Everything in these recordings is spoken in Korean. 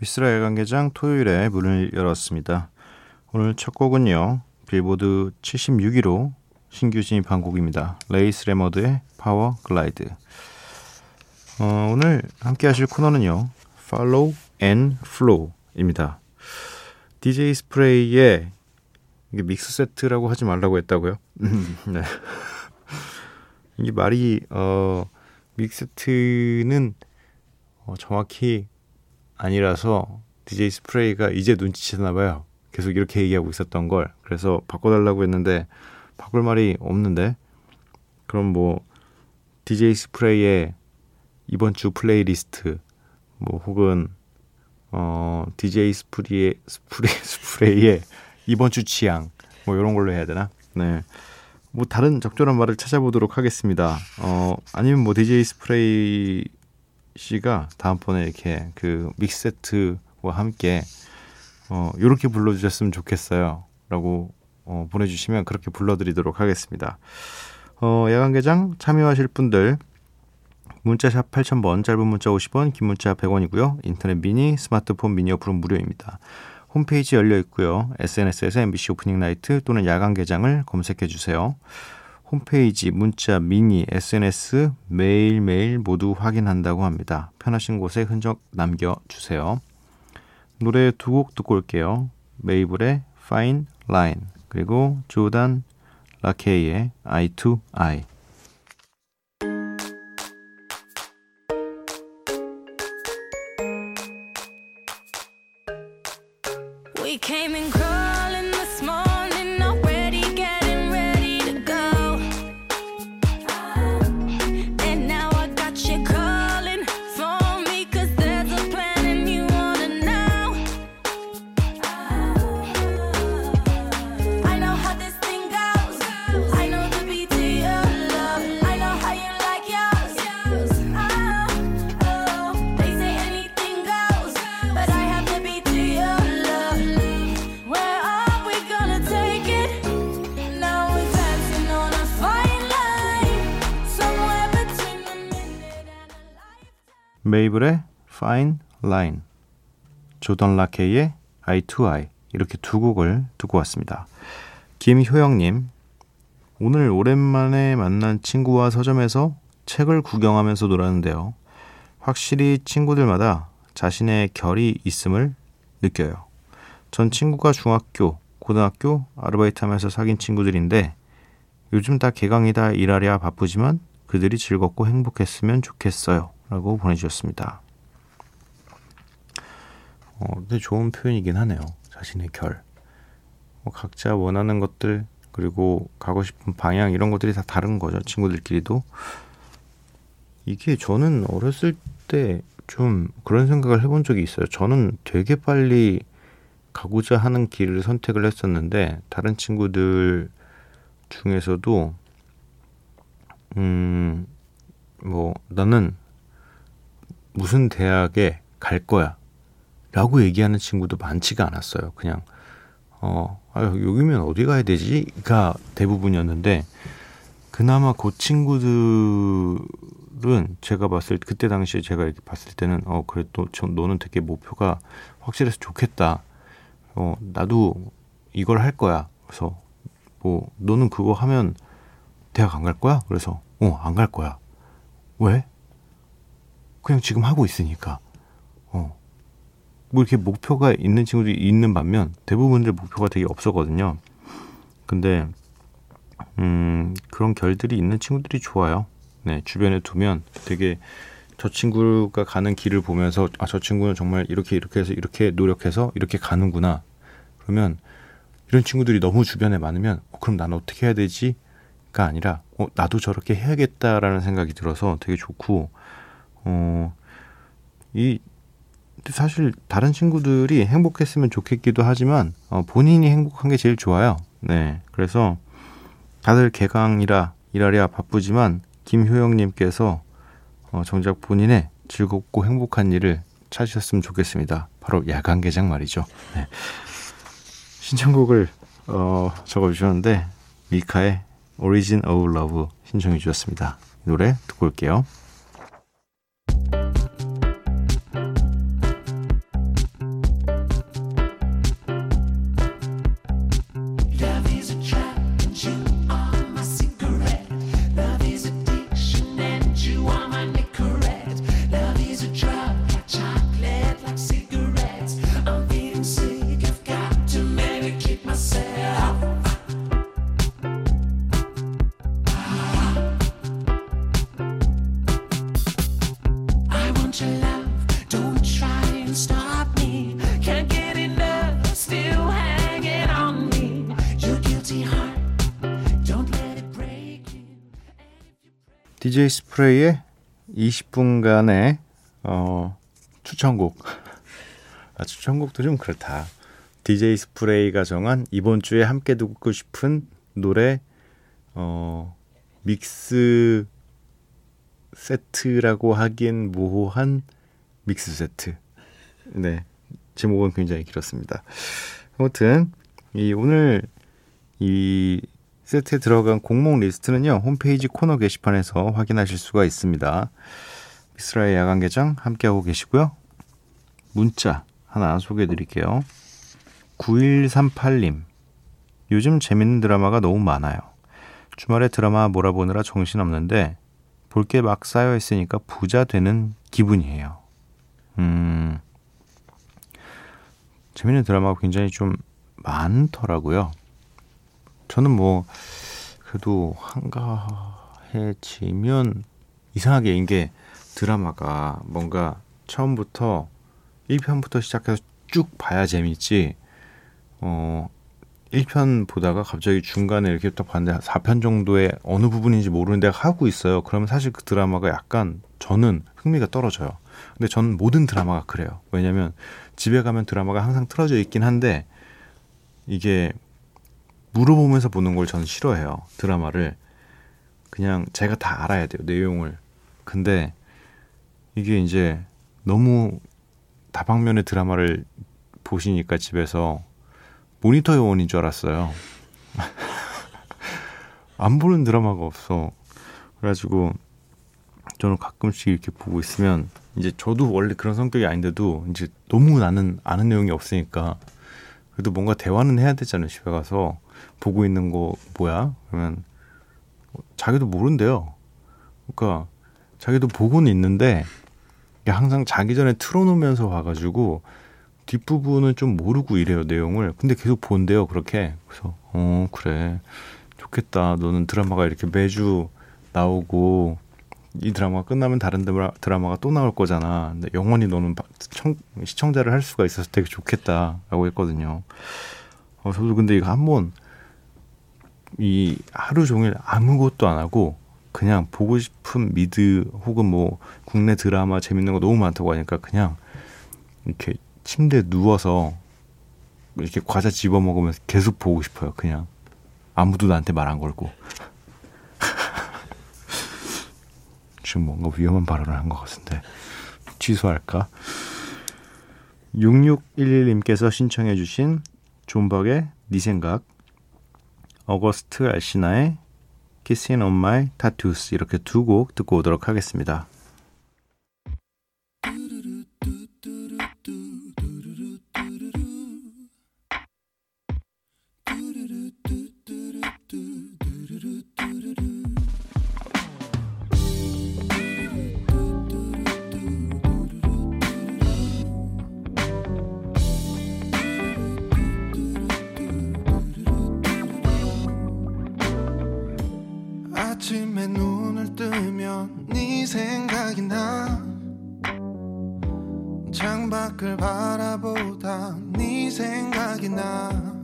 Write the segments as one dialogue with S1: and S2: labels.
S1: 미쓰라 야간 개장 토요일에 문을 열었습니다. 오늘 첫 곡은요. 빌보드 76위로 신규 진입한 곡입니다. Rae Sremmurd의 Powerglide. 어, 오늘 함께 하실 코너는요. Follow and Flow입니다. DJ 스프레이의 이게 믹스 세트라고 하지 말라고 했다고요? 네. 이게 말이 어 믹스 세트는 어, 정확히 아니라서 DJ 스프레이가 이제 눈치챘나 봐요. 계속 이렇게 얘기하고 있었던 걸. 그래서 바꿔달라고 했는데 바꿀 말이 없는데 그럼 뭐 DJ 스프레이의 이번 주 플레이리스트 뭐 혹은 어 DJ 스프리의 스프레이 스프레이의 이번 주 취향 뭐 이런 걸로 해야 되나? 네. 뭐 다른 적절한 말을 찾아보도록 하겠습니다. 어 아니면 뭐 DJ 스프레이 씨가 다음번에 이렇게 그 믹스 세트와 함께 어 요렇게 불러주셨으면 좋겠어요.라고 어, 보내주시면 그렇게 불러드리도록 하겠습니다. 어 야간 개장 참여하실 분들 문자샵 8000번 짧은 문자 50원 긴 문자 100원이고요. 인터넷 미니 스마트폰 미니 어플은 무료입니다. 홈페이지 열려 있고요. SNS에서 MBC 오프닝 나이트 또는 야간 개장을 검색해 주세요. 홈페이지, 문자, 미니, SNS 매일매일 모두 확인한다고 합니다. 편하신 곳에 흔적 남겨주세요. 노래 두 곡 듣고 올게요. 메이블의 Fine Line 그리고 조단 라케이의 Eye to Eye
S2: We came in crawling
S1: 메이블의 Fine Line 조던 라케이의 Eye to Eye 이렇게 두 곡을 듣고 왔습니다. 김효영님 오늘 오랜만에 만난 친구와 서점에서 책을 구경하면서 놀았는데요. 확실히 친구들마다 자신의 결이 있음을 느껴요. 전 친구가 중학교, 고등학교 아르바이트 하면서 사귄 친구들인데 요즘 다 개강이다 일하랴 바쁘지만 그들이 즐겁고 행복했으면 좋겠어요. 라고 보내주셨습니다. 어, 근데 좋은 표현이긴 하네요. 자신의 결. 뭐 각자 원하는 것들, 그리고 가고 싶은 방향, 이런 것들이 다 다른 거죠. 친구들끼리도. 이게 저는 어렸을 때 좀 그런 생각을 해본 적이 있어요. 저는 되게 빨리 가고자 하는 길을 선택을 했었는데, 다른 친구들 중에서도, 음, 뭐, 나는 무슨 대학에 갈 거야. 라고 얘기하는 친구도 많지가 않았어요. 그냥, 어, 아, 여기면 어디 가야 되지?가 대부분이었는데, 그나마 그 친구들은 제가 봤을 때, 그때 당시에 제가 이렇게 봤을 때는, 어, 그래도 저, 너는 되게 목표가 확실해서 좋겠다. 어, 나도 이걸 할 거야. 그래서, 뭐, 너는 그거 하면 대학 안 갈 거야? 그래서, 어, 안 갈 거야. 왜? 그냥 지금 하고 있으니까. 어. 뭐 이렇게 목표가 있는 친구들이 있는 반면 대부분들 목표가 되게 없었거든요. 근데 음, 그런 결들이 있는 친구들이 좋아요. 네, 주변에 두면 되게 저 친구가 가는 길을 보면서 아, 저 친구는 정말 이렇게 이렇게 해서 이렇게 노력해서 이렇게 가는구나. 그러면 이런 친구들이 너무 주변에 많으면 어, 그럼 나는 어떻게 해야 되지?가 아니라 어, 나도 저렇게 해야겠다라는 생각이 들어서 되게 좋고 어, 이 사실 다른 친구들이 행복했으면 좋겠기도 하지만 어, 본인이 행복한 게 제일 좋아요. 네, 그래서 다들 개강이라 일하랴 바쁘지만 김효영님께서 어, 정작 본인의 즐겁고 행복한 일을 찾으셨으면 좋겠습니다. 바로 야간 개장 말이죠. 네. 신청곡을 어, 적어주셨는데 미카의 Origin of Love 신청해 주셨습니다. 이 노래 듣고 올게요. DJ 스프레이의 20분간의 어, 추천곡. 아, 추천곡도 좀 그렇다. DJ 스프레이가 정한 이번 주에 함께 듣고 싶은 노래 어, 믹스 세트라고 하기엔 모호한 믹스 세트. 네. 제목은 굉장히 길었습니다. 아무튼 이 오늘 이 세트에 들어간 공목 리스트는요 홈페이지 코너 게시판에서 확인하실 수가 있습니다. 미스라의 야간 개장 함께하고 계시고요. 문자 하나 소개해 드릴게요. 9138님 요즘 재밌는 드라마가 너무 많아요. 주말에 드라마 몰아보느라 정신없는데 볼 게 막 쌓여 있으니까 부자 되는 기분이에요. 음, 재밌는 드라마가 굉장히 좀 많더라고요. 저는 뭐 그래도 한가해지면 이상하게 이게 드라마가 뭔가 처음부터 1편부터 시작해서 쭉 봐야 재밌지 어 1편 보다가 갑자기 중간에 이렇게 딱 봤는데 4편 정도의 어느 부분인지 모르는데 하고 있어요. 그러면 사실 그 드라마가 약간 저는 흥미가 떨어져요. 근데 저는 모든 드라마가 그래요. 왜냐면 집에 가면 드라마가 항상 틀어져 있긴 한데 이게 물어보면서 보는 걸 저는 싫어해요. 드라마를 그냥 제가 다 알아야 돼요. 내용을. 근데 이게 이제 너무 다방면의 드라마를 보시니까 집에서 모니터 요원인 줄 알았어요. 안 보는 드라마가 없어. 그래가지고 저는 가끔씩 이렇게 보고 있으면 이제 저도 원래 그런 성격이 아닌데도 이제 너무 나는 아는 내용이 없으니까 그래도 뭔가 대화는 해야 되잖아요. 집에 가서 보고 있는 거 뭐야? 그러면 자기도 모른대요. 그러니까 자기도 보고는 있는데 항상 자기 전에 틀어놓으면서 봐가지고 뒷부분은 좀 모르고 이래요 내용을. 근데 계속 본대요 그렇게. 그래서 어 그래 좋겠다. 너는 드라마가 이렇게 매주 나오고 이 드라마가 끝나면 다른 드라, 드라마 가 또 나올 거잖아. 근데 영원히 너는 바- 청, 시청자를 할 수가 있어서 되게 좋겠다라고 했거든요. 어, 저도 근데 이거 한번 이 하루 종일 아무것도 안 하고 그냥 보고 싶은 미드 혹은 뭐 국내 드라마 재밌는 거 너무 많다고 하니까 그냥 이렇게 침대에 누워서 이렇게 과자 집어 먹으면서 계속 보고 싶어요. 그냥 아무도 나한테 말 안 걸고 지금 뭔가 위험한 발언을 한 것 같은데 취소할까? 6611님께서 신청해 주신 존박의 네 생각 어거스트 알시나의 Kissing on My Tattoos 이렇게 두 곡 듣고 오도록 하겠습니다.
S3: 아침에 눈을 뜨면 네 생각이 나.
S4: 창밖을 바라보다 네 생각이 나.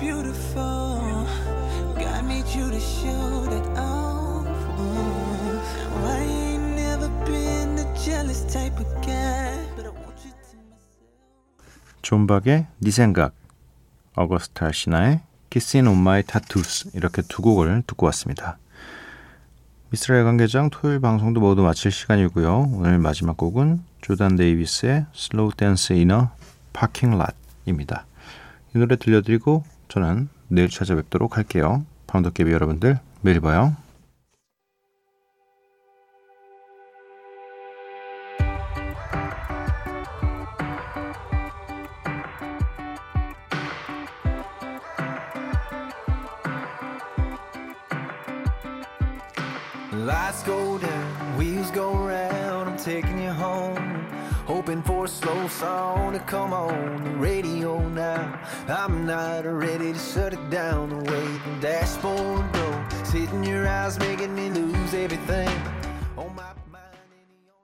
S4: Beautiful. God made you to show that off. Now, I ain't never been the jealous type of guy.
S1: 존박의 네 생각, 어거스타 시나의 Kissing on My Tattoos 이렇게 두 곡을 듣고 왔습니다. 미스라엘 관계장 토요일 방송도 모두 마칠 시간이고요. 오늘 마지막 곡은 조단 데이비스의 Dance in a Parking Lot입니다. 이 노래 들려드리고 저는 내일 찾아뵙도록 할게요. 파운더깨비 여러분들 매일 봐요.
S5: Lights go down, wheels go round. I'm taking you home. Hoping for a slow song to come on the radio now. I'm not ready to shut it down. The way the dashboard goes, hitting your eyes, making me lose everything.